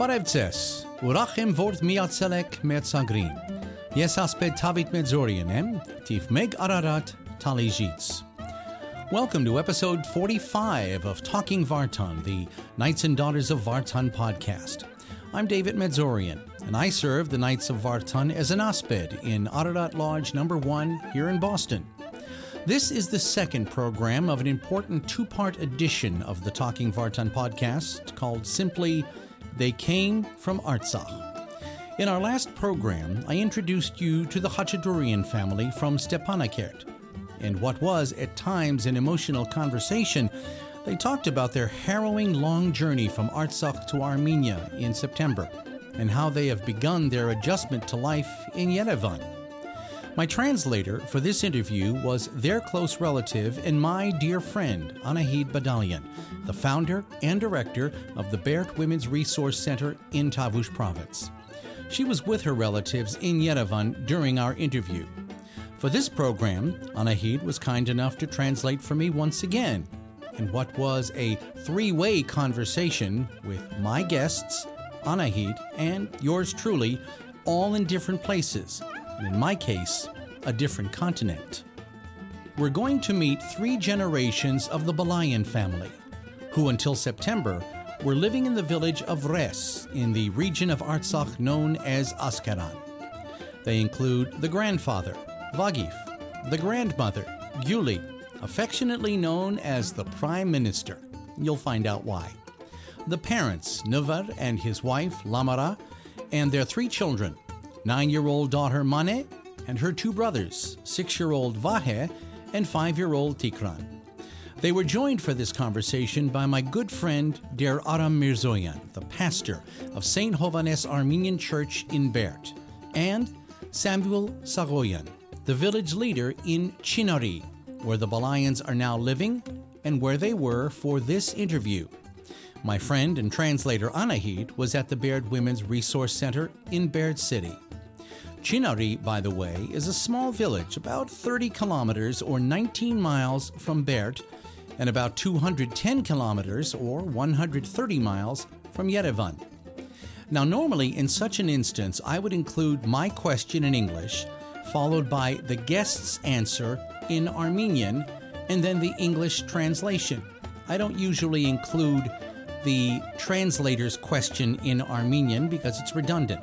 Բարևձես։ Ուրախ եմ, որ միացել եք մեր ցագրին։ Ես ասպետ Հավիթ Ararat, Talijits. Welcome to episode 45 of Talking Vartan, the Knights and Daughters of Vartan podcast. I'm David Medzorian, and I serve the Knights of Vartan as an asbed in Ararat Lodge number 1 here in Boston. This is the second program of an important two part edition of the Talking Vartan podcast called simply they Came from Artsakh. In our last program, I introduced you to the Khachaturian family from Stepanakert. In what was, at times, an emotional conversation, they talked about their harrowing long journey from Artsakh to Armenia in September and how they have begun their adjustment to life in Yerevan. My translator for this interview was their close relative and my dear friend, Anahid Badalian, the founder and director of the Berd Women's Resource Center in Tavush Province. She was with her relatives in Yerevan during our interview. For this program, Anahid was kind enough to translate for me once again in what was a three way conversation with my guests, Anahid, and yours truly, all in different places and in my case, a different continent. We're going to meet three generations of the Balayan family, who until September were living in the village of Res in the region of Artsakh known as Askeran. They include the grandfather, Vagif, the grandmother, Gyuli, affectionately known as the Prime Minister. You'll find out why. The parents, Nuvar and his wife, Lamara, and their three children, nine year old daughter Mane, and her two brothers, six year old Vahe and five year old Tikran. They were joined for this conversation by my good friend Der Aram Mirzoyan, the pastor of St. Hovannes Armenian Church in Berd, and Samuel Saghoyan, the village leader in Chinari, where the Balayans are now living and where they were for this interview. My friend and translator Anahid was at the Berd Women's Resource Center in Berd City. Chinari, by the way, is a small village about 30 kilometers or 19 miles from Berd and about 210 kilometers or 130 miles from Yerevan. Now, normally in such an instance, I would include my question in English, followed by the guest's answer in Armenian, and then the English translation. I don't usually include the translator's question in Armenian because it's redundant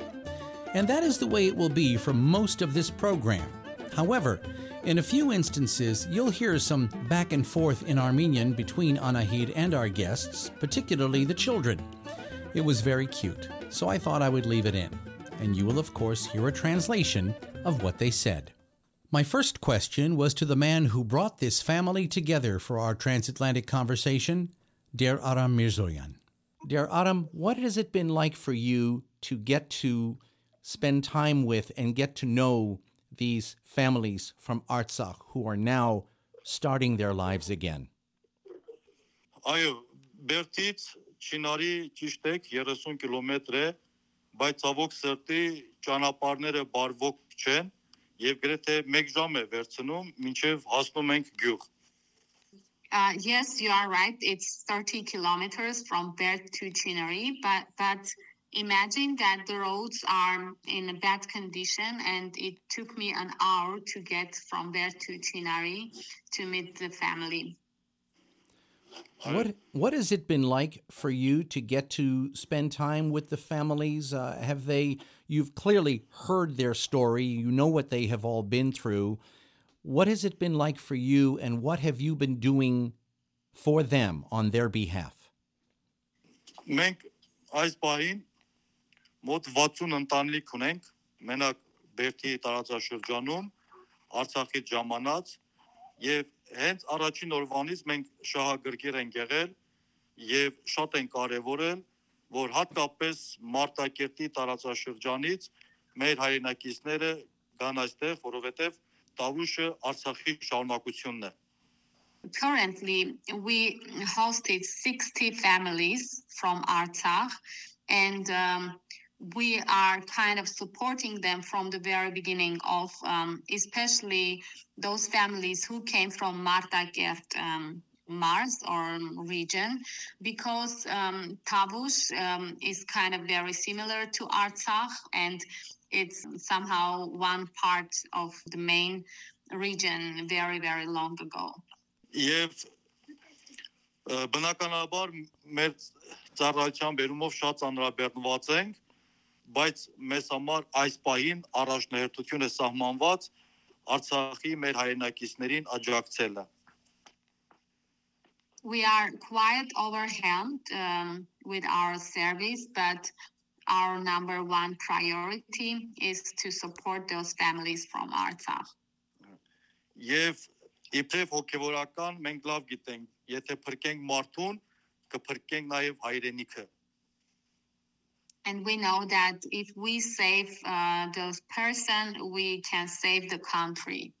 and that is the way it will be for most of this program. However, in a few instances, you'll hear some back and forth in Armenian between Anahid and our guests, particularly the children. It was very cute, so I thought I would leave it in, and you will, of course, hear a translation of what they said. My first question was to the man who brought this family together for our transatlantic conversation, Der Aram Mirzoyan. Der Aram, what has it been like for you to get to spend time with and get to know these families from Artsakh who are now starting their lives again? Այո, Բերտից Չինարի ճիշտեք 30 կիլոմետր է, բայց ցավոք սրտի ճանապարհները բարվոք չեն եւ գրեթե 1 ժամ է վերցնում, մինչեւ հասնում ենք գյուղ։ Uh, yes, you are right. It's 30 kilometers from Berd to Chinari, but but imagine that the roads are in a bad condition and it took me an hour to get from there to Chinari to meet the family. What what has it been like for you to get to spend time with the families? Uh, have they? You've clearly heard their story. You know what they have all been through. What has it been like for you, and what have you been doing for them on their behalf? Մենք այս պահին մոտ 60 ընտանիք ունենք մենակ Բերթի տարածաշրջանում Արցախից ժամանած եւ հենց առաջին օրվանից մենք շահագրգիռ ենք եղել եւ շատ են կարեւորել որ հատկապես Մարտակերտի տարածաշրջանից մեր հայրենակիցները գան այստեղ, որովհետեւ Տավուշը Արցախի շարունակությունն է։ Currently, we hosted 60 families from Artsakh, and um, we are kind of supporting them from the very beginning of, um, especially those families who came from Marta Gert um, Mars or region because um, Tavush um, is kind of very similar to Artsakh and it's somehow one part of the main region very, very long ago. Եվ ը, բնականաբար մեր ծառայության բերումով շատ ծանրաբեռնված ենք, բայց մեզ համար այս պահին առաջնահերթություն է սահմանված Արցախի մեր հայրենակիցներին աջակցելը։ We are quite overwhelmed um, with our service, but our number one priority is to support those families from Artsakh. Եվ իբրև հոգևորական մենք լավ գիտենք, եթե փրկենք մարդուն, կփրկենք նաև հայրենիքը։ And we know that if we save uh, those person, we can save the country.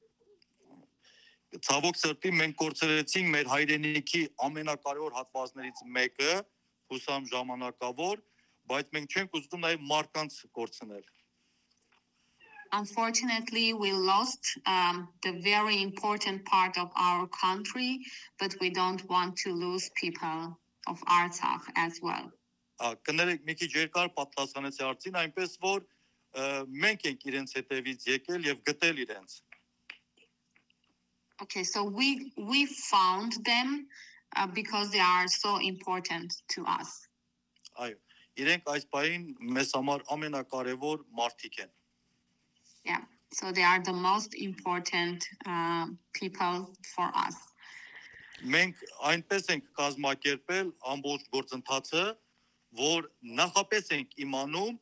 Ցավոք սրտի մենք կորցրեցինք մեր հայրենիքի ամենակարևոր հատվածներից մեկը, հուսամ ժամանակավոր, բայց մենք չենք ուզում նաև մարդկանց կորցնել։ Unfortunately, we lost um, the very important part of our country, but we don't want to lose people of Artsakh as well. Ա, Կներեք մի քիչ երկար պատասխանեցի հարցին, այնպես որ ը, մենք ենք իրենց հետևից եկել եւ գտել իրենց։ Okay, so we we found them uh, because they are so important to us. Այո, իրենք այս պահին մեզ համար ամենակարևոր մարդիկ են։ Yeah, so they are the most important uh, people for us. Մենք այնպես ենք կազմակերպել ամբողջ գործընթացը, որ նախապես ենք իմանում,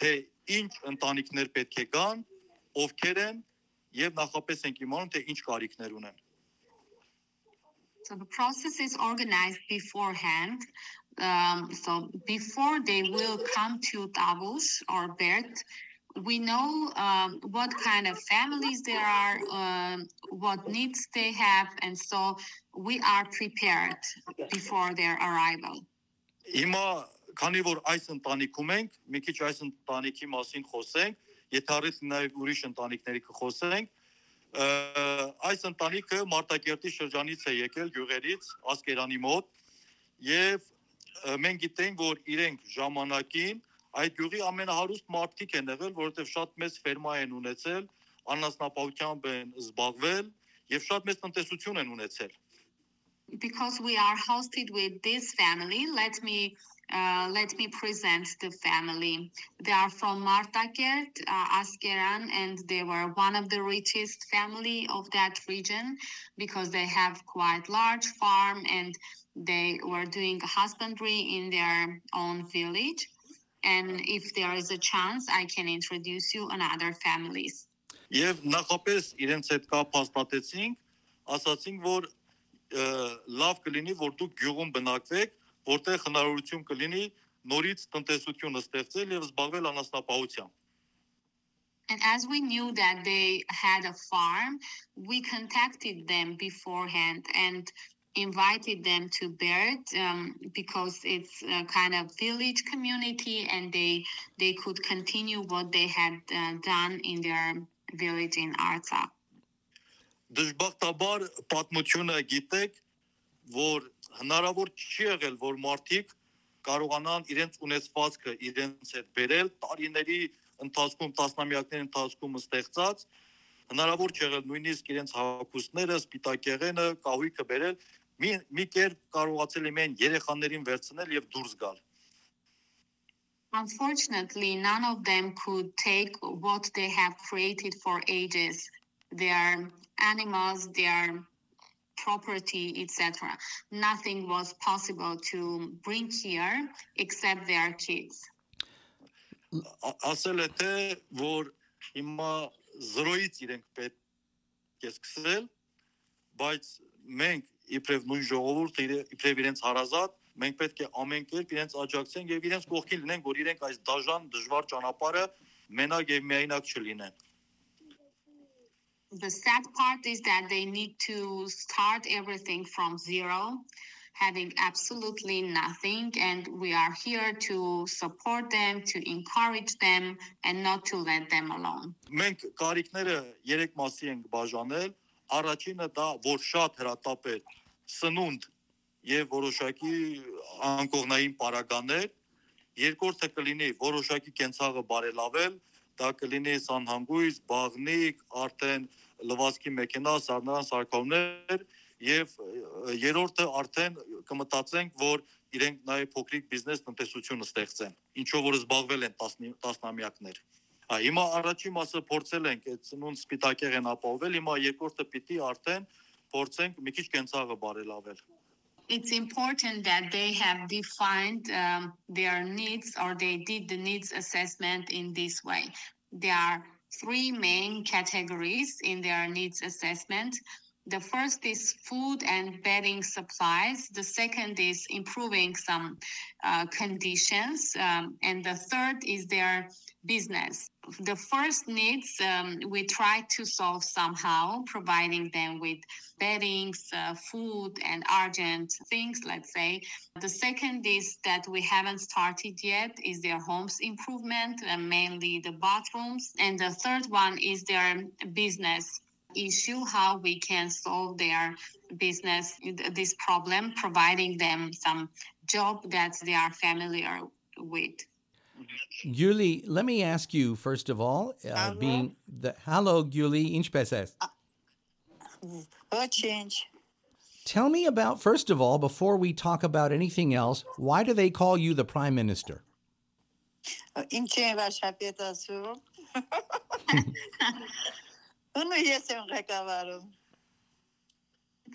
թե ինչ ընտանիքներ պետք է կան, ովքեր են եւ նախապես ենք իմանում, թե ինչ կարիքներ ունեն։ So the process is organized beforehand. Um, so before they will come to Tavush or Berd, we know um, what kind of families there are, um, what needs they have, and so we are prepared before their arrival. Ima քանի որ այս ընտանիքում ենք, մի քիչ այս ընտանիքի մասին խոսենք, եթե առիթ նաև ուրիշ ընտանիքների կխոսենք, այս ընտանիքը Մարտակերտի շրջանից է եկել գյուղերից, Ասկերանի մոտ, եւ մենք գիտենք, որ իրենք ժամանակին այդ գյուղի ամենահարուստ մարդիկ են եղել, որովհետեւ շատ մեծ ֆերմա են ունեցել, անասնապահությամբ են զբաղվել եւ շատ մեծ տնտեսություն են ունեցել։ because we are hosted with this family let me uh, let me present the family they are from martakert uh, askeran and they were one of the richest family of that region because they have quite large farm and they were doing husbandry in their own village and if there is a chance i can introduce you on other families Եվ նախապես իրենց հետ կապ հաստատեցինք, ասացինք, որ ը, լավ կլինի, որ գյուղում բնակվեք, որտեղ հնարավորություն կլինի նորից տնտեսությունը ստեղծել եւ զբաղվել անասնապահությամբ։ And as we knew that they had a farm, we contacted them beforehand and invited them to Berd um, because it's a kind of village community and they they could continue what they had uh, done in their village in Artsakh. Դժբախտաբար պատմությունը գիտեք, որ հնարավոր չի եղել, որ մարդիկ կարողանան իրենց ունեցվածքը իրենց հետ բերել տարիների ընթացքում, տասնամյակների ընթացքում ստեղծած հնարավոր չի եղել նույնիսկ իրենց հակուսները, սպիտակեղենը, կահույքը բերել մի մի կերպ կարողացել եմ են երեխաներին վերցնել եւ դուրս գալ։ Unfortunately, none of them could take what they have created for ages, their animals, their property, etc. Nothing was possible to bring here except their kids. Ասել է թե որ հիմա զրոյից իրենք պետք է սկսել, բայց մենք իբրև նույն ժողովուրդը իբրև իրենց հարազատ մենք պետք է ամեն կերպ իրենց աջակցենք եւ իրենց կողքին լինենք, որ իրենք այս դաժան դժվար ճանապարհը մենակ եւ միայնակ չլինեն։ The sad part is that they need to start everything from zero, having absolutely nothing. And we are here to support them, to encourage them, and not to let them alone. Մենք կարիքները 3 մասի ենք բաժանել։ Առաջինը դա որ շատ հրատապ է սնունդ եւ որոշակի անկողնային պարագաներ, երկրորդը կլինի որոշակի կենցաղը բարելավել, դա կլինի սանհանգույց, բաղնիկ, արդեն լվացքի մեքենա, սառնարան սարքավորներ եւ երրորդը արդեն կմտածենք, որ իրենք նաև փոքրիկ բիզնես տնտեսություն ստեղծեն, ինչով որ զբաղվել են 10 տասնամյակներ։ Հա, հիմա առաջի մասը փորձել ենք այդ ծնունդ սպիտակեղեն ապահովել, հիմա երկրորդը պիտի արդեն փորձենք մի քիչ կենցաղը բարելավել it's important that they have defined um, their needs or they did the needs assessment in this way. There are three main categories in their needs assessment. The first is food and bedding supplies. The second is improving some uh, conditions. Um, and the third is their business. The first needs um, we try to solve somehow, providing them with beddings, uh, food, and urgent things, let's say. The second is that we haven't started yet is their homes improvement, uh, mainly the bathrooms. And the third one is their business issue, how we can solve their business, this problem, providing them some job that they are familiar with. Gyuli, let me ask you first of all, uh, being the hello, Gyuli, inch peses. change. Tell me about first of all, before we talk about anything else, why do they call you the prime minister? Inche vashapetasu. Uno yesem rekavarum.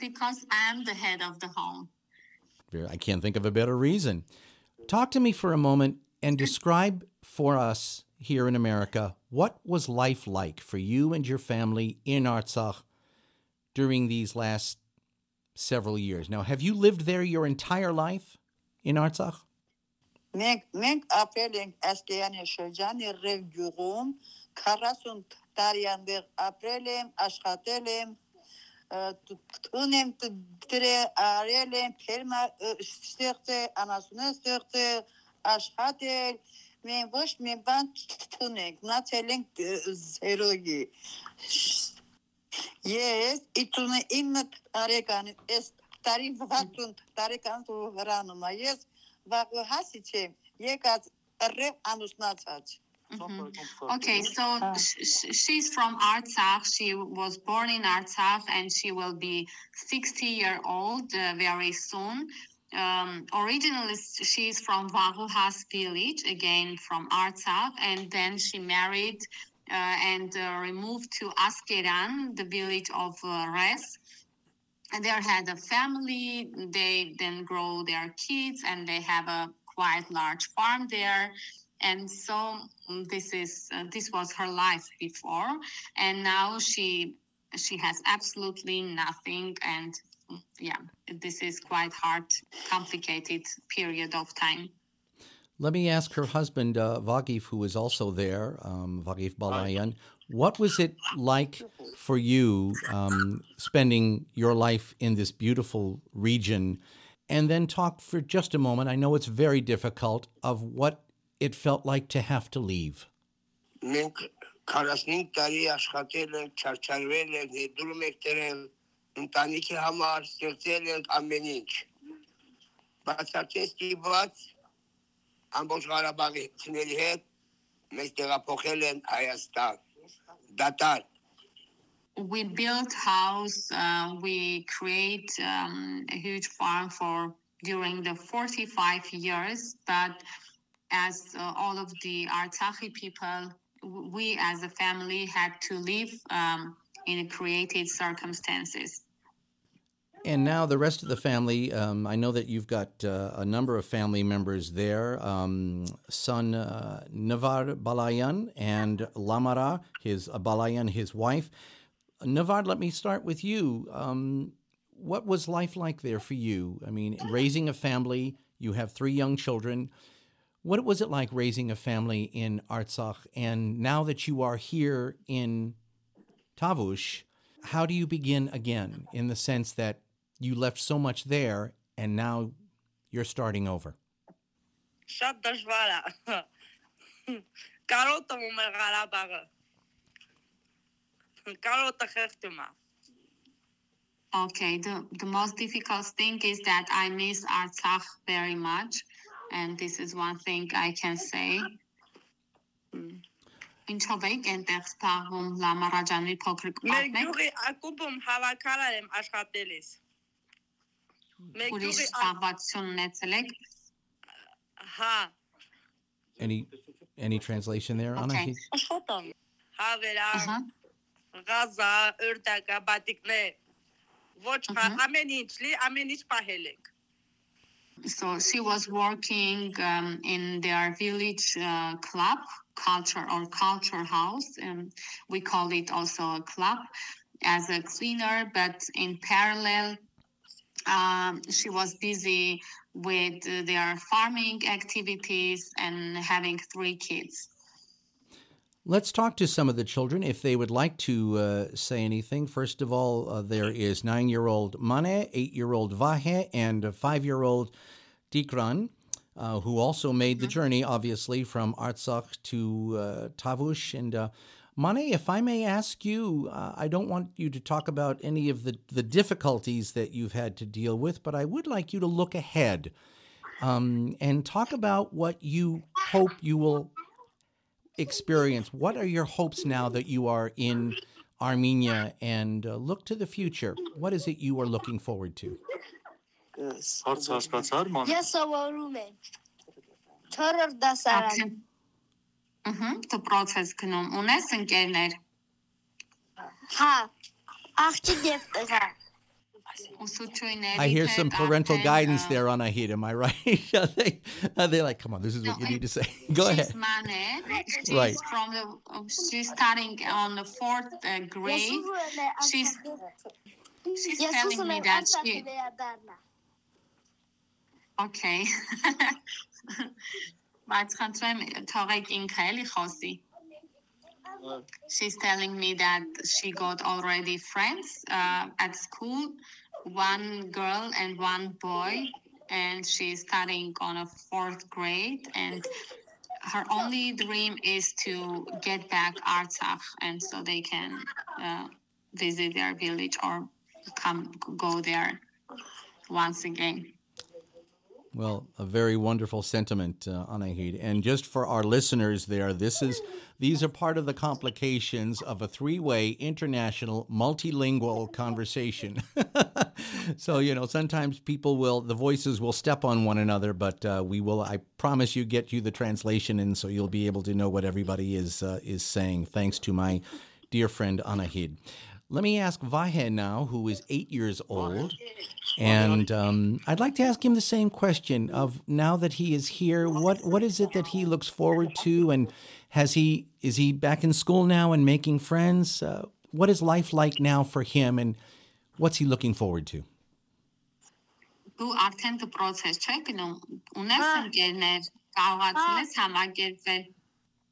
Because I'm the head of the home. I can't think of a better reason. Talk to me for a moment and describe for us here in America what was life like for you and your family in Artsakh during these last several years. Now, have you lived there your entire life in Artsakh? Մենք մենք ապրել ենք Ասկեյանի շրջանի Ռև գյուղում 40 տարի այնտեղ ապրել եմ, աշխատել եմ, տունեմ դրե արել եմ, ֆերմա ստեղծել, անասունը ստեղծել, աշխատել, մենք ոչ մի բան չունենք, մնացել ենք զերոյի։ Ես 59 տարեկան ես տարի 60 տարեկան վրանում ես վաղը հասիչ եմ եկած ռև անուսնացած Mm-hmm. Okay, so sh- she's from Artsakh. She was born in Artsakh and she will be 60 year old uh, very soon. Um, originally, she's from Varuhas village, again from Artsakh, and then she married uh, and uh, removed to Askeran, the village of uh, Res. And they had a family. They then grow their kids, and they have a quite large farm there and so mm, this is uh, this was her life before and now she she has absolutely nothing and mm, yeah this is quite hard complicated period of time let me ask her husband uh, Vagif, who is also there, um, Vagif Balayan. What was it like for you um, spending your life in this beautiful region? And then talk for just a moment. I know it's very difficult of what it felt like to have to leave? մենք 45 տարի աշխատել ենք, չարչարվել ենք, հետդրում ենք դրել, ընտանիքի համար ստեղծել ենք ամեն ինչ։ Բացարձակ ստիպված ամբողջ Ղարաբաղի ցների հետ մեզ տեղափոխել են Հայաստան։ Դատար we built house uh, we create um, a huge farm for during the 45 years but as uh, all of the Artsakhi people, we as a family had to live um, in created circumstances. And now the rest of the family, um, I know that you've got uh, a number of family members there. Um, son uh, Navar Balayan and Lamara, his uh, Balayan, his wife. Navar, let me start with you. Um, what was life like there for you? I mean, raising a family, you have three young children. What was it like raising a family in Artsakh? And now that you are here in Tavush, how do you begin again in the sense that you left so much there and now you're starting over? Okay, the, the most difficult thing is that I miss Artsakh very much And this is one thing I can say. Mm. Ինչով եք այնտեղ սպաղում լամարաջանի փոքրիկ Մեր պատմեք, գյուղի ակումբում հավաքարար եմ աշխատելիս։ Մեր ուրիշ գյուղի ա- սպաղվածություն ունեցել եք։ հա, Any any translation there, Okay. Anahid? աշխատամ։ Հավերա, Ահա, գազա, ըրդակա, բատիկներ։ Ոչ, խա- Ահա. ամեն ինչ լի, ամեն ինչ պահել ենք։ so she was working um, in their village uh, club, culture or culture house. Um, we call it also a club as a cleaner, but in parallel, um, she was busy with their farming activities and having three kids. Let's talk to some of the children if they would like to uh, say anything. First of all, uh, there is nine year old Mane, eight year old Vahe, and five year old Dikran, uh, who also made the journey, obviously, from Artsakh to uh, Tavush. And uh, Mane, if I may ask you, uh, I don't want you to talk about any of the, the difficulties that you've had to deal with, but I would like you to look ahead um, and talk about what you hope you will experience. What are your hopes now that you are in Armenia and uh, look to the future? What is it you are looking forward to? Հարց հասկացար, ման։ Ես սովորում եմ 4-րդ դասարան։ Ահա, դու process գնում ունես ընկերներ, Հա, աղջիկ եւ տղա։ I hear some parental after, guidance uh, there Anahid. Am I right? are they, are they like, come on, this is no, what you need to say. Go she's ahead. She's right. from the, oh, she's starting on the fourth uh, grade. She's, she's telling me that she, Okay. She's telling me that she got already friends uh, at school one girl and one boy, and she's studying on a fourth grade. And her only dream is to get back Artsakh, and so they can uh, visit their village or come go there once again. Well, a very wonderful sentiment, uh, Anahid. And just for our listeners there, this is these are part of the complications of a three-way international multilingual conversation. so you know, sometimes people will the voices will step on one another, but uh, we will. I promise you, get you the translation, and so you'll be able to know what everybody is uh, is saying. Thanks to my dear friend Anahid. Let me ask Vahe now, who is eight years old. And um, I'd like to ask him the same question of now that he is here, what what is it that he looks forward to, and has he is he back in school now and making friends? Uh, what is life like now for him, and what's he looking forward to? Դու արդեն դու process չէ գնում։ Ունես Հա։ ընկերներ, կարողացել Հա։ ես համագերվել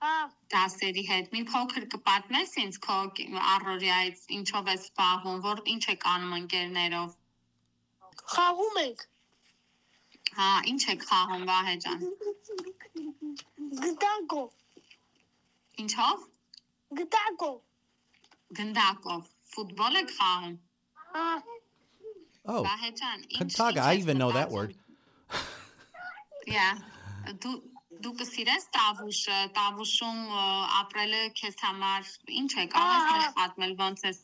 Հա, դասերի հետ։ Մի փոքր կպատմես ինձ քո առօրյայից, ինչով ես զբաղվում, որ ինչ եք անում ընկերներով։ խաղում ենք։ Հա, ինչ եք խաղում Վահե ջան։ Գտակով, Ինչով։ գտակով։ Գնդակով։ Ֆուտբոլ եք խաղում։ Հա, Oh, Վահե ջան, ինչ։ Kantaga, ինչ I ես even know that մտածում։ word. Yeah. Դու դու կսիրես տավուշը, տավուշում ը, ապրելը քեզ համար ինչ է, կարող ես Ահա։ մեզ պատմել ոնց ես։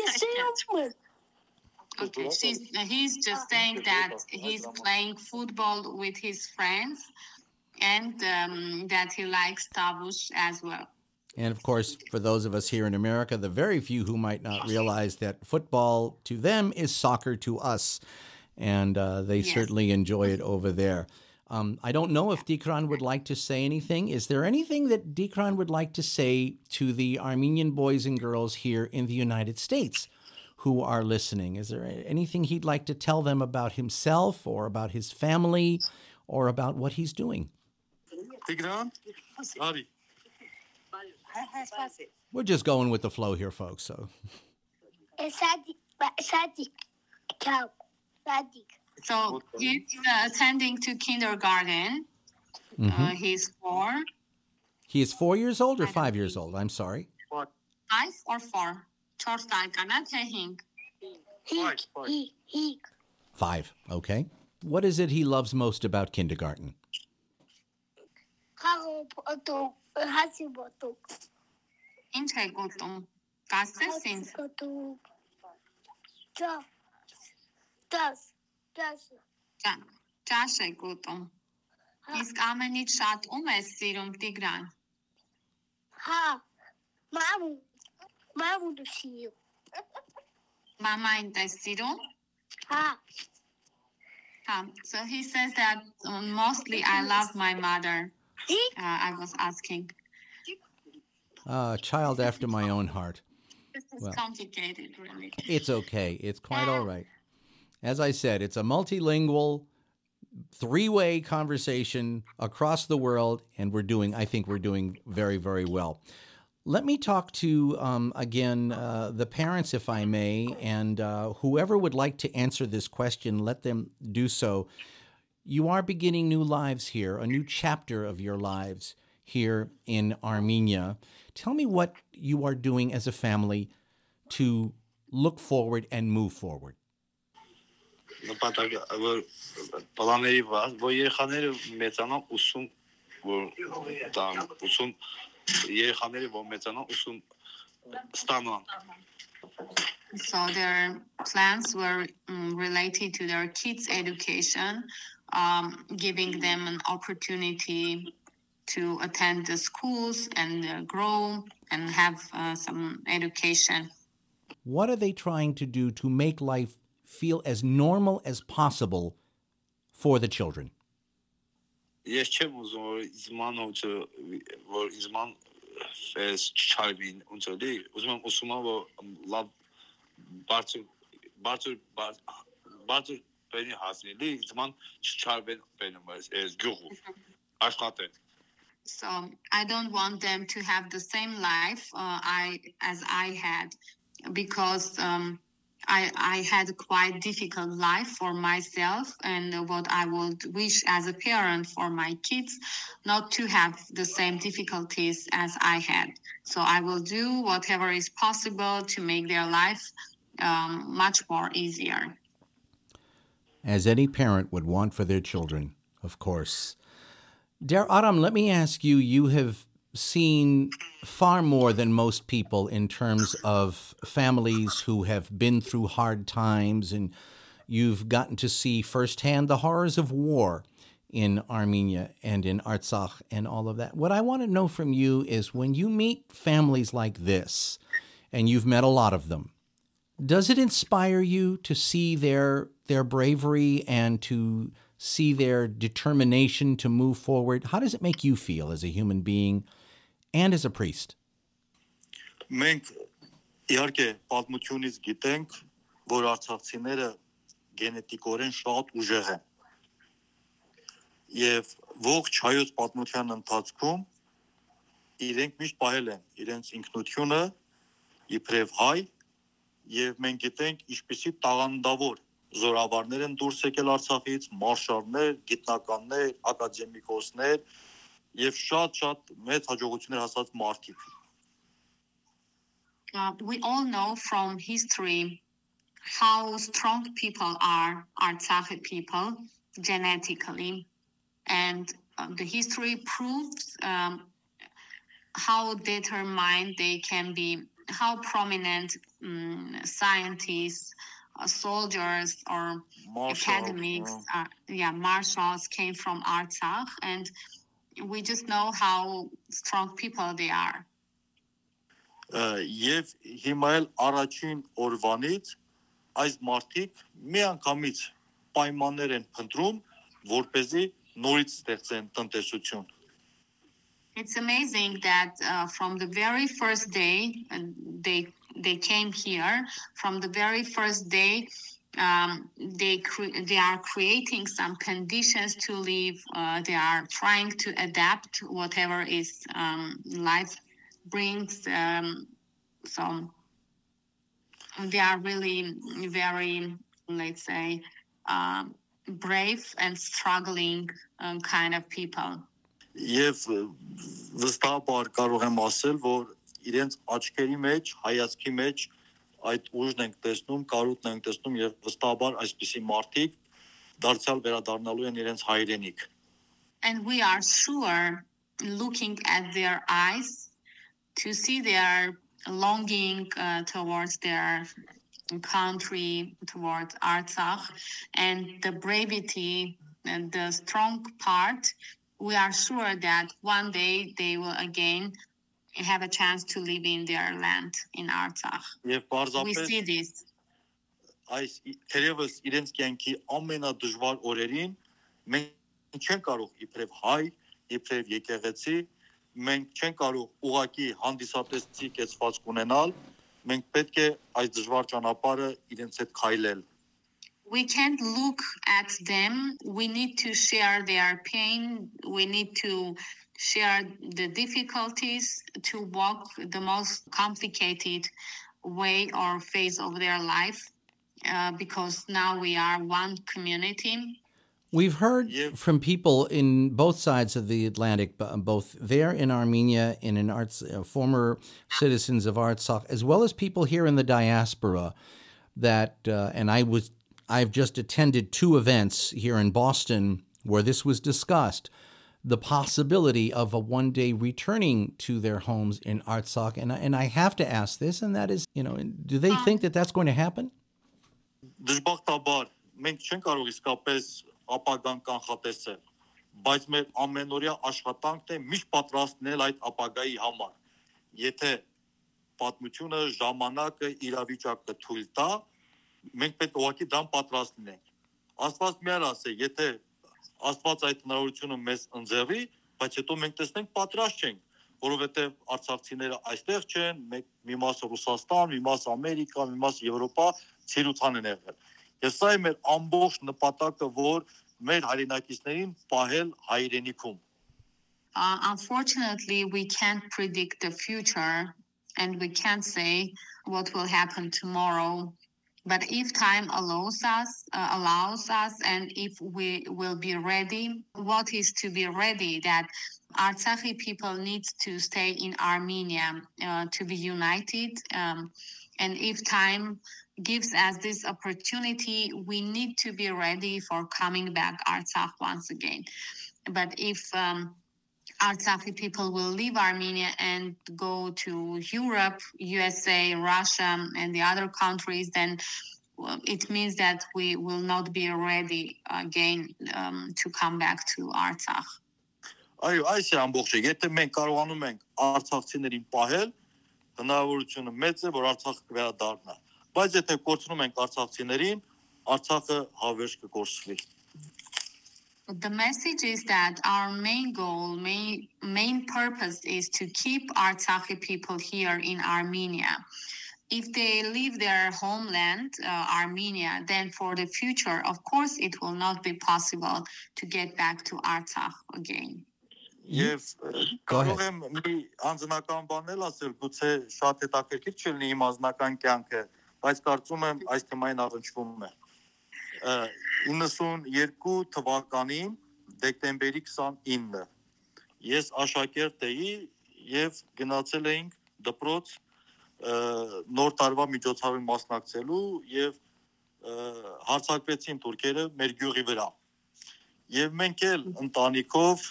ես սիրում եմ։ Okay, she's, he's just saying that he's playing football with his friends and um, that he likes tavush as well. And of course, for those of us here in America, the very few who might not realize that football to them is soccer to us, and uh, they Yes. certainly enjoy it over there. Um, I don't know if Dikran would like to say anything. Is there anything that Dikran would like to say to the Armenian boys and girls here in the United States who are listening? Is there anything he'd like to tell them about himself or about his family or about what he's doing? Take it on. We're just going with the flow here, folks. So. So he's uh, attending to kindergarten. Mm-hmm. Uh, he's four. He is four years old or five years old? I'm sorry. Five or four? He. Five. Okay. What is it he loves most about kindergarten? Խաղոպոտո, հասիբոտո, Ինչ է գոտում։ Կասես ինձ։ հասիբոտո, ճա, ճաս, ճաս, Ճա- Ճաշ է գոտում։ Իսկ ամենից շատ ում է սիրում Տիգրան։ հա, մամու, մամու դուշիու, Մամային է սիրում։ հա, Um, so he says that um, mostly I love my mother. hig, Uh, I was asking. A child after my own heart. This is Well. complicated, really. It's okay. It's quite all right. As I said, it's a multilingual, three way conversation across the world, and we're doing, I think we're doing very, very well. Let me talk to, um, again, uh, the parents, if I may, and uh, whoever would like to answer this question, let them do so You are beginning new lives here, a new chapter of your lives here in Armenia. Tell me what you are doing as a family to look forward and move forward. նպատակ որ պլանների վար որ երեխաները մեծանան ուսում որ տան ուսում երեխաները որ մեծանան ուսում ստանան So their plans were um, related to their kids' education, um, giving them an opportunity to attend the schools and uh, grow and have uh, some education. What are they trying to do to make life feel as normal as possible for the children? ben so i don't want them to have the same life uh, i as i had because um, I, I had a quite difficult life for myself and what I would wish as a parent for my kids not to have the same difficulties as I had. So I will do whatever is possible to make their life um, much more easier. As any parent would want for their children, of course. Der Aram, let me ask you you have seen far more than most people in terms of families who have been through hard times, and you've gotten to see firsthand the horrors of war in Armenia and in Artsakh and all of that. What I want to know from you is when you meet families like this, and you've met a lot of them, does it inspire you to see their their bravery and to see their determination to move forward? How does it make you feel as a human being and as a priest? մենք իհարկե պատմությունից գիտենք որ արցախցիները գենետիկորեն շատ ուժեղ են եւ ողջ հայոց պատմության ընթացքում իրենք միշտ պահել են իրենց ինքնությունը իբրև հայ եւ մենք գիտենք ինչպիսի տաղանդավոր զորավարներ են դուրս եկել Արցախից, մարշալներ, գիտնականներ, ակադեմիկոսներ եւ շատ-շատ մեծ հաջողություններ հասած մարդիկ Uh, we all know from history how strong people are, Artsakh people, genetically. And uh, the history proves um, how determined they can be, how prominent um, scientists, uh, soldiers, or academics, uh, yeah, marshals came from Artsakh. And we just know how strong people they are. եւ հիմա էլ առաջին օրվանից այս մարտիկ միանգամից պայմաններ են փնտրում որ เป զի նորից ստեղծեն տնտեսություն It's amazing that uh, from the very first day uh, they they came here. From the very first day, um, they cre- they are creating some conditions to live. Uh, they are trying to adapt to whatever is um, life brings. Um, so they are really very, let's say, um, brave and struggling um, kind of people. եւ վստահաբար կարող եմ ասել որ իրենց աչքերի մեջ հայացքի մեջ այդ ուժն ենք տեսնում, կարոտն ենք տեսնում եւ վստահաբար այսպիսի մարդիկ դարձյալ վերադառնալու են իրենց հայրենիք։ And we are sure, looking at their eyes, to see their longing uh, towards their country, towards Artsakh, and the bravery and the strong part. We are sure that one day they will again have a chance to live in their land in Artsakh. Եվ We պարզապես see this. այս ի- թերևս իրենց կյանքի ամենադժվար օրերին մենք չենք կարող իբրև հայ, իբրև եկեղեցի, մենք չենք կարող ուղակի հանդիսատեսի կեցվածք ունենալ, մենք պետք է այս դժվար ճանապարհը իրենց հետ քայլել։ we can't look at them. We need to share their pain. We need to share the difficulties to walk the most complicated way or phase of their life uh, because now we are one community. We've heard Yep. from people in both sides of the Atlantic, both there in Armenia and in Arts, uh, former citizens of Artsakh, as well as people here in the diaspora. That uh, and I was I've just attended two events here in Boston where this was discussed The possibility of a one day returning to their homes in Artsakh, and I, and I have to ask this, and that is, you know, do they think that that's going to happen? Դժբախտաբար մենք չենք կարող իսկապես ապագան կանխատեսել, բայց մեր ամենօրյա աշխատանքն է միշտ պատրաստնել այդ ապագայի համար։ Եթե պատմությունը, ժամանակը, իրավիճակը թույլ տա, մենք պետք է ուղղակի դրան պատրաստ լինենք։ Աստված միայն ասե, եթե Աստված այդ հնարավորությունը մեզ ընձեռի, բայց հետո մենք տեսնենք պատրաստ չենք, որովհետև արցախցիները այստեղ չեն, մեկ մի մասը Ռուսաստան, մի մասը Ամերիկա, մի մասը Եվրոպա ցիրուցան են եղել։ Ես սա է մեր ամբողջ նպատակը, որ մեր հայրենակիցներին պահել հայրենիքում։ Uh, unfortunately, we can't predict the future and we can't say what will happen tomorrow. But if time allows us, uh, allows us, and if we will be ready, what is to be ready? That Artsakhi people need to stay in Armenia uh, to be united. Um, and if time gives us this opportunity, we need to be ready for coming back Artsakh once again. But if um, Artsakhi people will leave Armenia and go to Europe, USA, Russia, and the other countries, then well, it means that we will not be ready again um, to come back to Artsakh. Այո, այս է ամբողջը։ Եթե մենք կարողանում ենք արցախցիներին պահել, հնարավորությունը մեծ է, որ Արցախը կվերադառնա։ Բայց եթե կորցնում ենք արցախցիներին, Արցախը հավերժ կկորսվի։ The message is that our main goal, main main purpose is to keep Artsakhi people here in Armenia. If they leave their homeland, uh, Armenia, then for the future, of course, it will not be possible to get back to Artsakh again. Եվ ը, կարող եմ մի անձնական բանել ասել, գուցե շատ հետաքրքիր չլինի իմ անձնական կյանքը, բայց կարծում եմ այս թեմային առնչվում է։ Ը, 92 թվականին դեկտեմբերի 29-ը ես աշակերտ էի եւ գնացել էինք դպրոց նոր տարվա միջոցառումին մասնակցելու եւ հարցակվեցին թուրքերը մեր գյուղի վրա։ Եվ մենք էլ ընտանիքով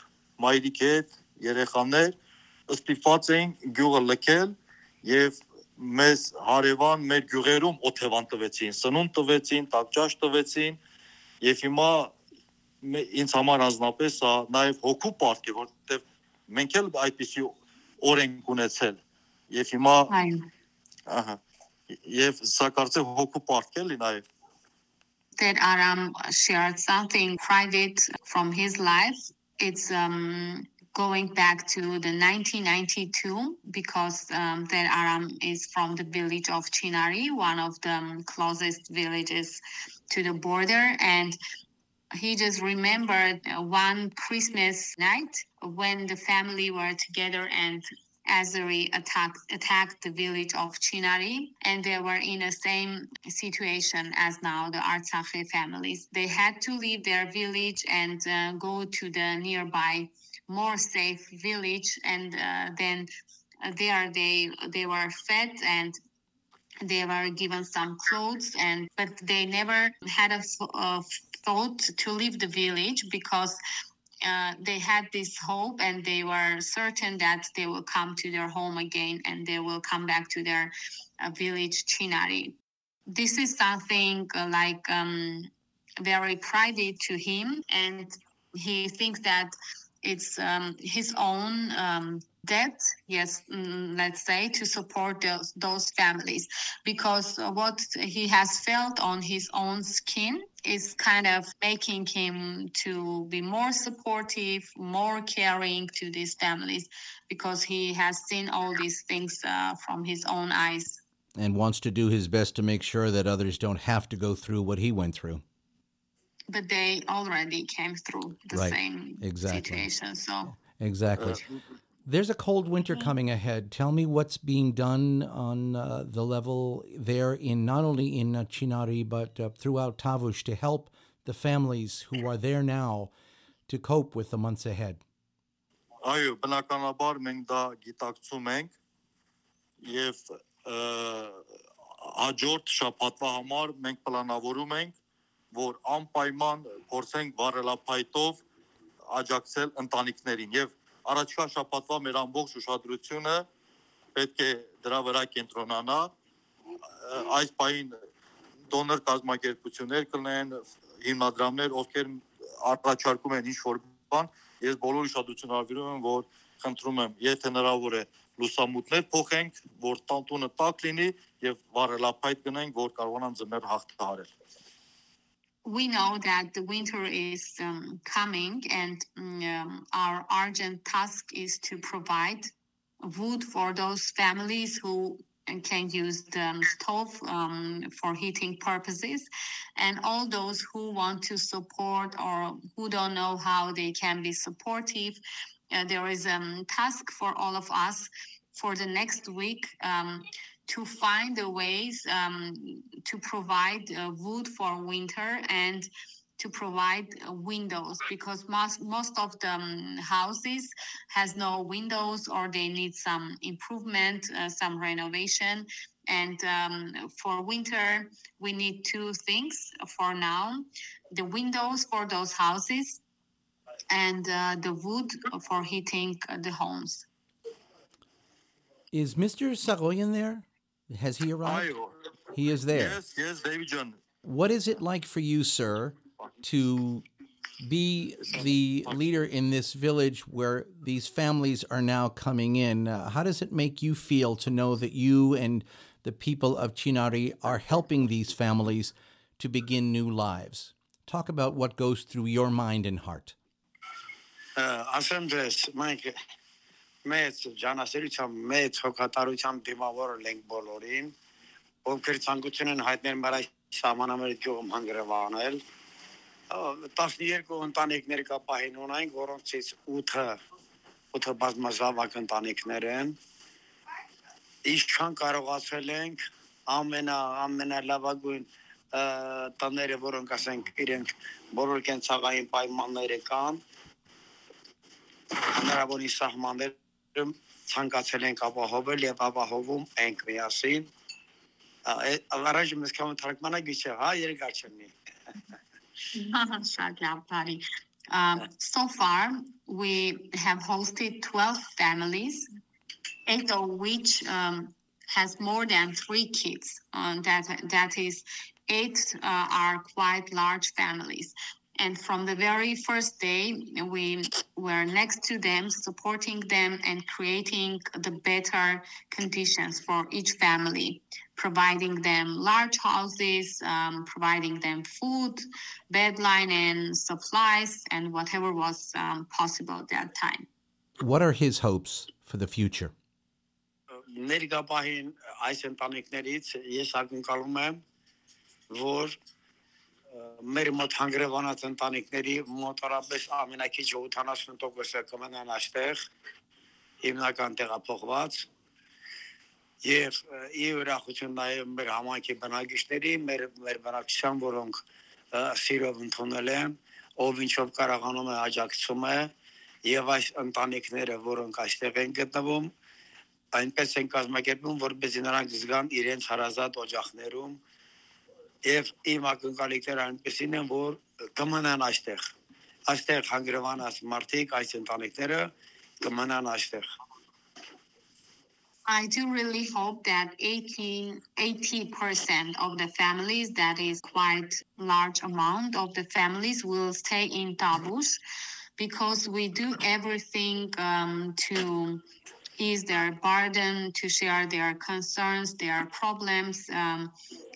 մայրիկ հետ երեխաներ ստիպված էին գյուղը լքել եւ մեզ հարևան մեր գյուղերում օթևան տվեցին, սնունդ տվեցին, տակճաշ տվեցին եւ հիմա ինձ համար անձնապես սա նաեւ հոգու պարտք է, որովհետեւ մենք էլ այդպիսի օր ենք ունեցել եւ հիմա ահա եւ սա կարծեմ հոգու պարտք էլի նաեւ that Aram shared something private from his life. It's um, going back to the 1992 because um, Der Aram is from the village of Chinari, one of the um, closest villages to the border, and he just remembered uh, one Christmas night when the family were together and Azeri attacked attacked the village of Chinari, and they were in the same situation as now the Artsakhi families. They had to leave their village and uh, go to the nearby, more safe village, and uh, then uh, there they they were fed and they were given some clothes and but they never had a, a thought to leave the village because uh, they had this hope and they were certain that they will come to their home again and they will come back to their uh, village Chinari. This is something uh, like um, very private to him, and he thinks that it's um, his own um, debt, yes, mm, let's say, to support those, those families. Because what he has felt on his own skin is kind of making him to be more supportive, more caring to these families, because he has seen all these things uh, from his own eyes. And wants to do his best to make sure that others don't have to go through what he went through But they already came through the Right, same exactly. situation. So Exactly. There's a cold winter coming ahead. Tell me what's being done on uh, the level there in not only in uh, Chinari but uh, throughout Tavush to help the families who are there now to cope with the months ahead. Այո, բնականաբար մենք դա գիտակցում ենք եւ ը, հաջորդ շաբաթվա համար մենք պլանավորում ենք, որ անպայման փորձենք վառելափայտով աջակցել ընտանիքներին եւ առաջկա շաբաթվա մեր ամբողջ ուշադրությունը պետք է դրա վրա կենտրոնանա այս պահին դոնոր կազմակերպություններ կլինեն հիմնադրամներ ովքեր առաջարկում են ինչ որ բան ես բոլոր ուշադրություն արվիրում եմ որ խնդրում եմ եթե հնարավոր է լուսամուտներ փոխենք որ տանտունը տաք լինի եւ վառելափայտ գնենք որ կարողանան ձմեռ հաղթահարել we know that the winter is um, coming, and mm, um, our urgent task is to provide wood for those families who can use the stove um, for heating purposes, and all those who want to support or who don't know how they can be supportive. Uh, there is a um, task for all of us for the next week um, to find the ways um, to provide uh, wood for winter and to provide uh, windows because most most of the um, houses has no windows or they need some improvement uh, some renovation and um, for winter we need two things for now the windows for those houses and uh, the wood for heating the homes Is Mr. Saghoyan there? Has he arrived? He is there. Yes, yes, David John. What is it like for you, sir, to be the leader in this village where these families are now coming in? Uh, how does it make you feel to know that you and the people of Chinari are helping these families to begin new lives? Talk about what goes through your mind and heart. Uh, as Andres, Mike, մեծ ջանասիրությամբ մեծ հոգատարությամբ դիմավորել ենք բոլորին ովքեր ցանկություն են հայտնել մեր այս սահմանամերի գյուղում հանգրվանել 12 ընտանիքներ կա պահին ունենք որոնցից 8-ը 8-ը բազմազավակ ընտանիքներ են ինչքան կարողացել ենք ամենա ամենալավագույն տները որոնք ասենք իրենք բոլոր կենցաղային պայմանները կան հնարավորի սահմաններում ցանկացել ենք ապահովել եւ ապահովում ենք միասին առաջ մենք կամը թարգմանագի չէ հա երկար չնի Շատ լավ, բարի։ Um, so far, we have hosted 12 families, eight of which um, has more than three kids. Um, that, that is, eight uh, are quite large families. And from the very first day, we were next to them, supporting them and creating the better conditions for each family, providing them large houses, um, providing them food, bed linen, supplies, and whatever was um, possible at that time. What are his hopes for the future? ներկա պահին այս ընտանիքներից ես ակնկալում եմ որ ը, մեր մոտ հանգրվանած ընտանիքների մոտարապես ամենակիչը 80%-ը կմնան այստեղ հիմնական տեղափոխված եւ ի ուրախություն նաեւ մեր համայնքի բնակիչների մեր մեր բնակչության որոնք սիրով ընդունել են ով ինչով կարողանում է աջակցում է եւ այս ընտանիքները որոնք այստեղ են գտնվում այնպես են կազմակերպում, որպեսզի նրանք զգան իրենց հարազատ օջախներում եւ այնպեսին են որ կմնան այստեղ այստեղ հանգրվանած մարդիկ այս ընտանիքները կմնան այստեղ I do really hope that 18, 80% of the families, that is quite large amount of the families, will stay in Tavush, because we do everything um, to ease their burden, to share their concerns, their problems. Um,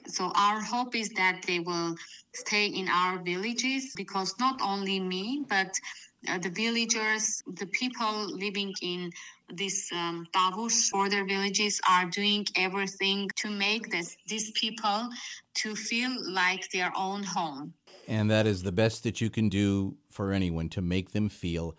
so our hope is that they will stay in our villages because not only me, but uh, the villagers, the people living in these um, Tavush border villages are doing everything to make this, these people to feel like their own home. And that is the best that you can do for anyone to make them feel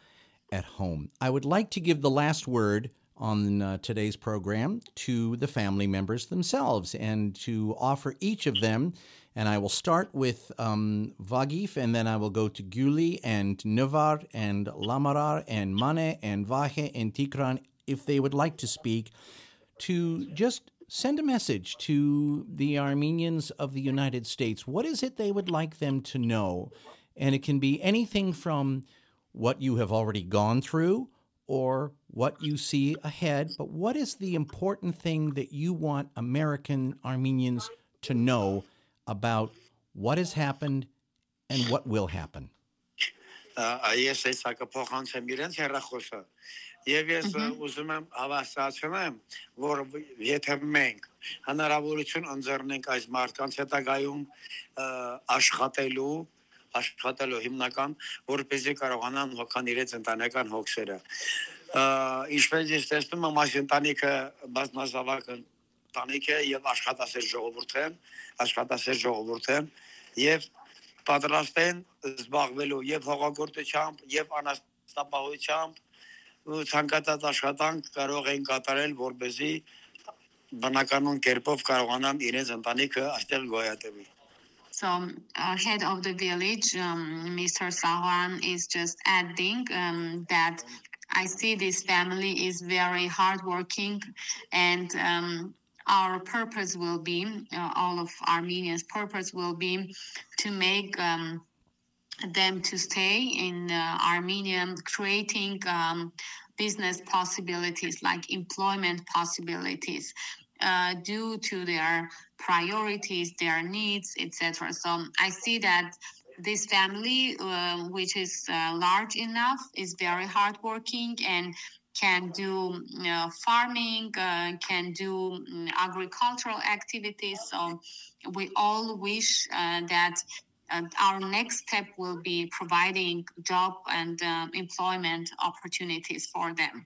at home. I would like to give the last word on uh, today's program to the family members themselves and to offer each of them. And I will start with um, Vagif, and then I will go to Gyuli and Navar and Lamara and Mane and Vahe and Tikran if they would like to speak, to just send a message to the Armenians of the United States. What is it they would like them to know? And it can be anything from what you have already gone through or what you see ahead, but what is the important thing that you want American Armenians to know about what has happened and what will happen? Այս այսակը փոխանցեմ իրենց հերախոսը Եվ ես ուզում եմ հավաստիացնեմ, որ եթե մենք հնարավորություն ընձեռնենք այս մարդկանց հետագայում աշխատելու աշխատելու հիմնական, որպեսզի կարողանան հոգան իրենց ընտանեկան հոգսերը։ Ինչպես ես տեսնում եմ, այս ընտանիքը բազմազավակ ընտանիք է եւ աշխատասեր ժողովուրդ են, աշխատասեր ժողովուրդ են եւ պատրաստ են զբաղվելու եւ հողագործությամբ եւ անաստապահությամբ ցանկացած աշխատանք կարող են կատարել, որբեզի բնականon կերպով կարողանան իրենց ընտանիքը այստեղ գոյատևի։ So, uh, head of the village, um, Mr. Sawan, is just adding um, that I see this family is very hardworking, and um, our purpose will be, uh, all of Armenians' purpose will be to make um, them to stay in uh, Armenia, creating um, business possibilities like employment possibilities uh, due to their priorities, their needs, etc. So I see that this family, uh, which is uh, large enough, is very hardworking and can do farming, uh, can do um, agricultural activities. So we all wish uh, that and our next step will be providing job and um, employment opportunities for them.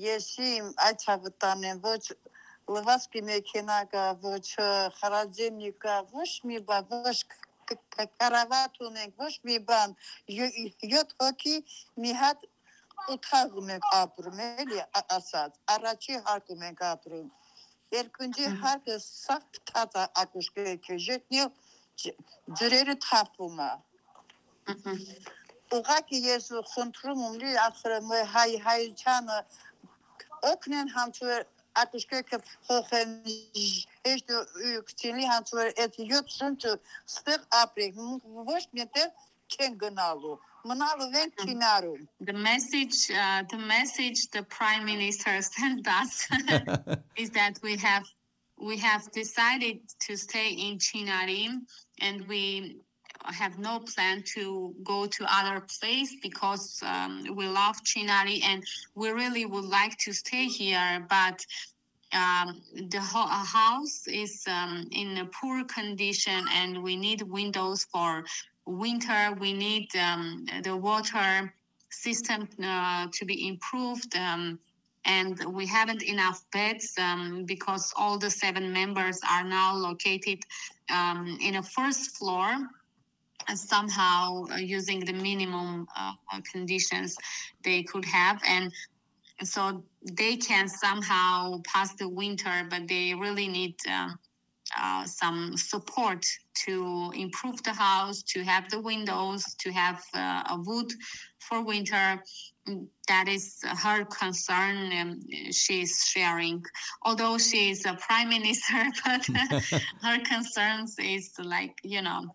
եսիմ այդ հավտանեմ ոչ լվասկի մեքենա ոչ խարաձենիկա ոչ մի բա ոչ կարավատ ունենք ոչ մի բան յոթ հոգի մի հատ ութաղում ենք ապրում էլի ասած առաջի հարկում ենք ապրում երկնջի հարկը սաղ թած ակուշկե ժետնիո ջրերը թափում է ուղակի ես խնդրում լի ախր հայ հայությանը Öknen hamçur at skeke hochen is de uktili hamçur et yut suntu stir aprik. Vosh meter ken gnalu. The message, uh, the message the prime minister sent us is that we have we have decided to stay in Chinarim and we have no plan to go to other place because um, we love Chinari and we really would like to stay here but um, the house is um, in a poor condition and we need windows for winter. We need um, the water system uh, to be improved um, and we haven't enough beds um, because all the seven members are now located um, in a first floor somehow uh, using the minimum uh, conditions they could have. And so they can somehow pass the winter but they really need um, uh, some support to improve the house to have the windows to have uh, a wood for winter. That is her concern um, she's sharing. Although she is a prime minister but her concerns is like you know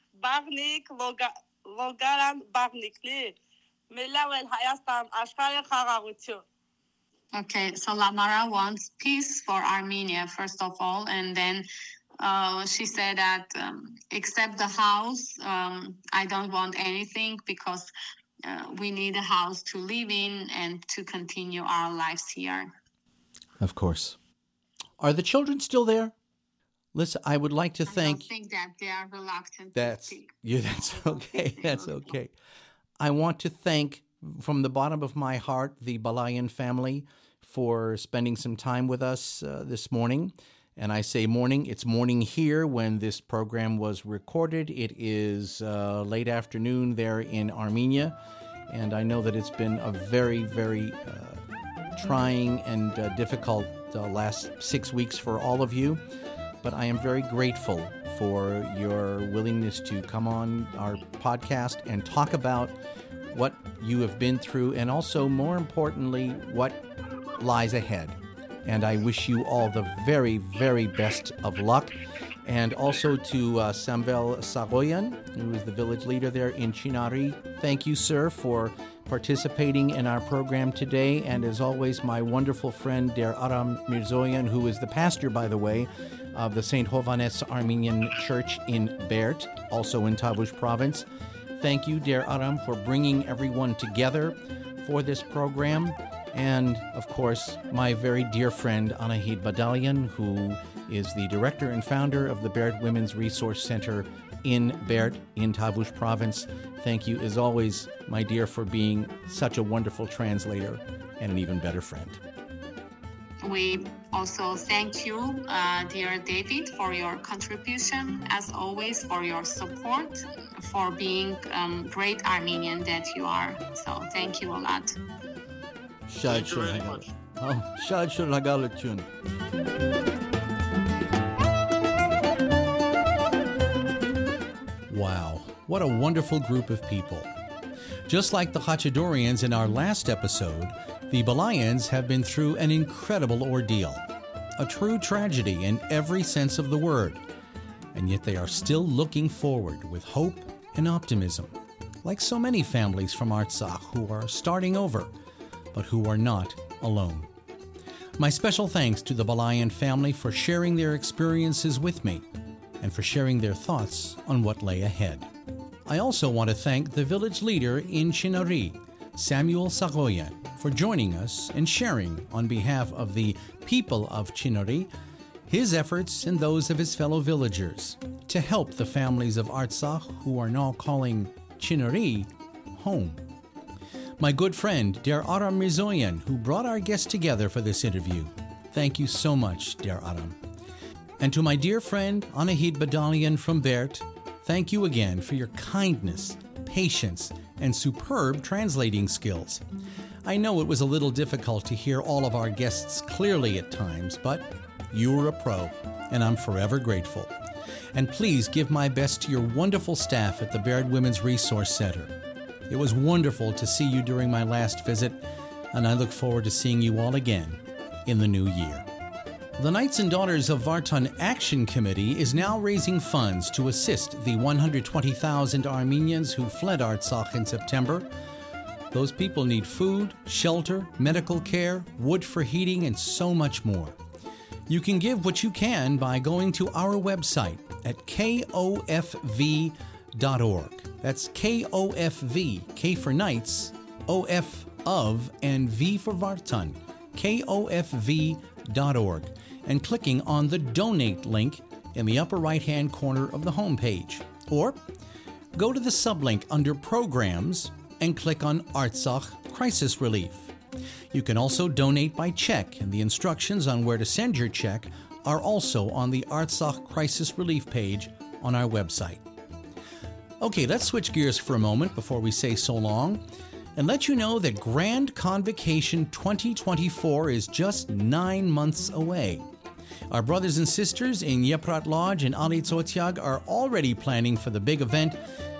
Okay, so Lamara wants peace for Armenia, first of all, and then uh, she said that um, except the house, um, I don't want anything because uh, we need a house to live in and to continue our lives here. Of course. Are the children still there? Listen, I would like to I thank don't think that they are reluctant That's to speak. yeah, that's okay. That's okay. I want to thank from the bottom of my heart the Balayan family for spending some time with us uh, this morning. And I say morning, it's morning here when this program was recorded. It is uh, late afternoon there in Armenia. And I know that it's been a very, very uh, trying and uh, difficult uh, last six weeks for all of you but I am very grateful for your willingness to come on our podcast and talk about what you have been through and also, more importantly, what lies ahead. And I wish you all the very, very best of luck. And also to uh, Samvel who is the village leader there in Chinari. Thank you, sir, for participating in our program today. And as always, my wonderful friend, Der Aram Mirzoyan, who is the pastor, by the way, of the St. Hovannes Armenian Church in Berd, also in Tavush province. Thank you, Der Aram, for bringing everyone together for this program. And of course, my very dear friend Anahid Badalian, who is the director and founder of the Berd Women's Resource Center in Berd in Tavush province. Thank you, as always, my dear, for being such a wonderful translator and an even better friend. We also thank you, uh, dear David, for your contribution, as always, for your support, for being um, great Armenian that you are. So thank you a lot. Shad Thank you very Shul much. Oh, Shad Shul Wow, what a wonderful group of people. Just like the Hachadorians in our last episode, the Balayans have been through an incredible ordeal. A true tragedy in every sense of the word. And yet they are still looking forward with hope and optimism, like so many families from Artsakh who are starting over, but who are not alone. My special thanks to the Balayan family for sharing their experiences with me and for sharing their thoughts on what lay ahead. I also want to thank the village leader in Chinari, Samvel Saghoyan, for joining us and sharing on behalf of the people of Chinari his efforts and those of his fellow villagers to help the families of Artsakh who are now calling Chinari home. My good friend, Der Aram Mirzoyan, who brought our guests together for this interview. Thank you so much, Der Aram. And to my dear friend, Anahid Badalian from Berd, thank you again for your kindness, patience, and superb translating skills. I know it was a little difficult to hear all of our guests clearly at times, but you were a pro, and I'm forever grateful. And please give my best to your wonderful staff at the Berd Women's Resource Center. It was wonderful to see you during my last visit, and I look forward to seeing you all again in the new year. The Knights and Daughters of Vartan Action Committee is now raising funds to assist the 120,000 Armenians who fled Artsakh in September. Those people need food, shelter, medical care, wood for heating, and so much more. You can give what you can by going to our website at kofv.org. That's KOFV, K for Knights, OF of, and V for Vartan, kofv.org, and clicking on the donate link in the upper right hand corner of the homepage. Or go to the sublink under Programs and click on Artsakh Crisis Relief. You can also donate by check, and the instructions on where to send your check are also on the Artsakh Crisis Relief page on our website. Okay, let's switch gears for a moment before we say so long and let you know that Grand Convocation 2024 is just nine months away. Our brothers and sisters in Yeprat Lodge and Ali Tsotyag are already planning for the big event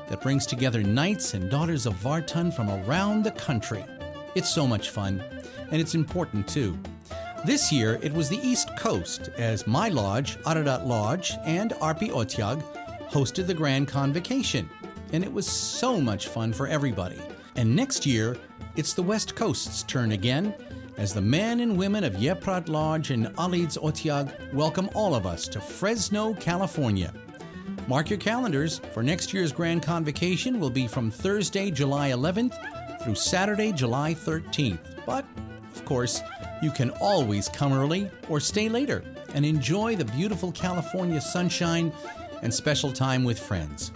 that brings together knights and daughters of Vartan from around the country. It's so much fun, and it's important too. This year, it was the East Coast, as my lodge, Ararat Lodge, and Arpi Otyag hosted the Grand Convocation, and it was so much fun for everybody. And next year, it's the West Coast's turn again, as the men and women of Yeprat Lodge and Alids Otyag welcome all of us to Fresno, California. Mark your calendars for next year's Grand Convocation will be from Thursday, July 11th through Saturday, July 13th. But, of course, you can always come early or stay later and enjoy the beautiful California sunshine and special time with friends.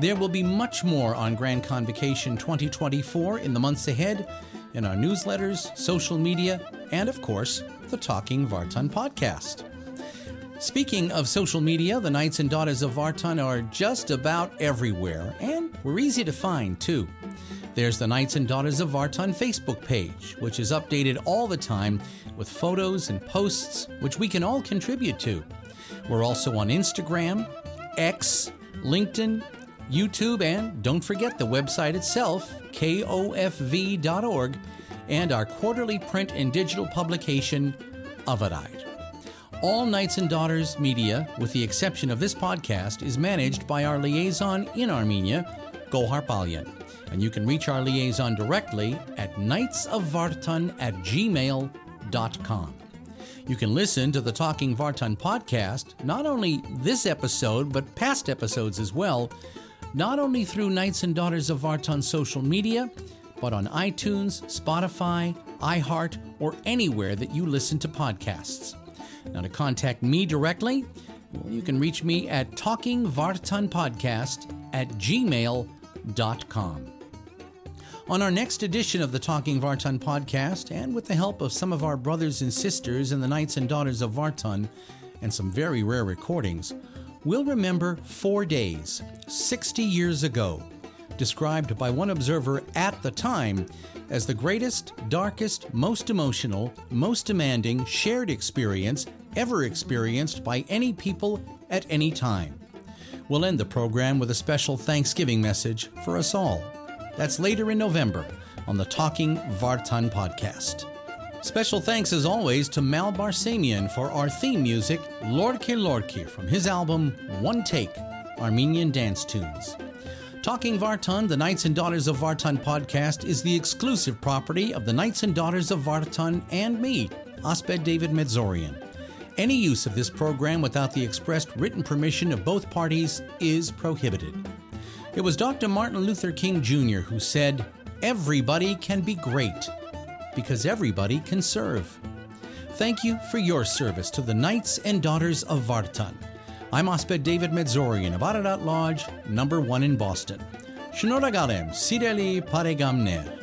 There will be much more on Grand Convocation 2024 in the months ahead in our newsletters, social media, and of course, the Talking Vartan podcast. Speaking of social media, the Knights and Daughters of Vartan are just about everywhere, and we're easy to find too. There's the Knights and Daughters of Vartan Facebook page, which is updated all the time with photos and posts which we can all contribute to. We're also on Instagram, X, LinkedIn, YouTube, and don't forget the website itself, kofv.org, and our quarterly print and digital publication, Avaride. All Knights and Daughters media, with the exception of this podcast, is managed by our liaison in Armenia, Gohar Palyan. And you can reach our liaison directly at knightsofvartan at gmail.com. You can listen to the Talking Vartan podcast, not only this episode, but past episodes as well, not only through Knights and Daughters of Vartan social media, but on iTunes, Spotify, iHeart, or anywhere that you listen to podcasts. Now, to contact me directly, you can reach me at talkingvartanpodcast at gmail.com. On our next edition of the Talking Vartan podcast, and with the help of some of our brothers and sisters in the Knights and Daughters of Vartan, and some very rare recordings, we'll remember four days, 60 years ago, described by one observer at the time as the greatest, darkest, most emotional, most demanding shared experience ever experienced by any people at any time. We'll end the program with a special Thanksgiving message for us all. That's later in November on the Talking Vartan podcast. Special thanks as always to Mal Barsamian for our theme music, Lorke Lorke, from his album One Take Armenian Dance Tunes. Talking Vartan, the Knights and Daughters of Vartan podcast, is the exclusive property of the Knights and Daughters of Vartan and me, Asbed David Medzorian. Any use of this program without the expressed written permission of both parties is prohibited. It was Dr. Martin Luther King Jr. who said, Everybody can be great because everybody can serve. Thank you for your service to the Knights and Daughters of Vartan. I'm Asbed David Medzorian of Ararat Lodge, number one in Boston. Shnoragalem, Sireli Paregamne.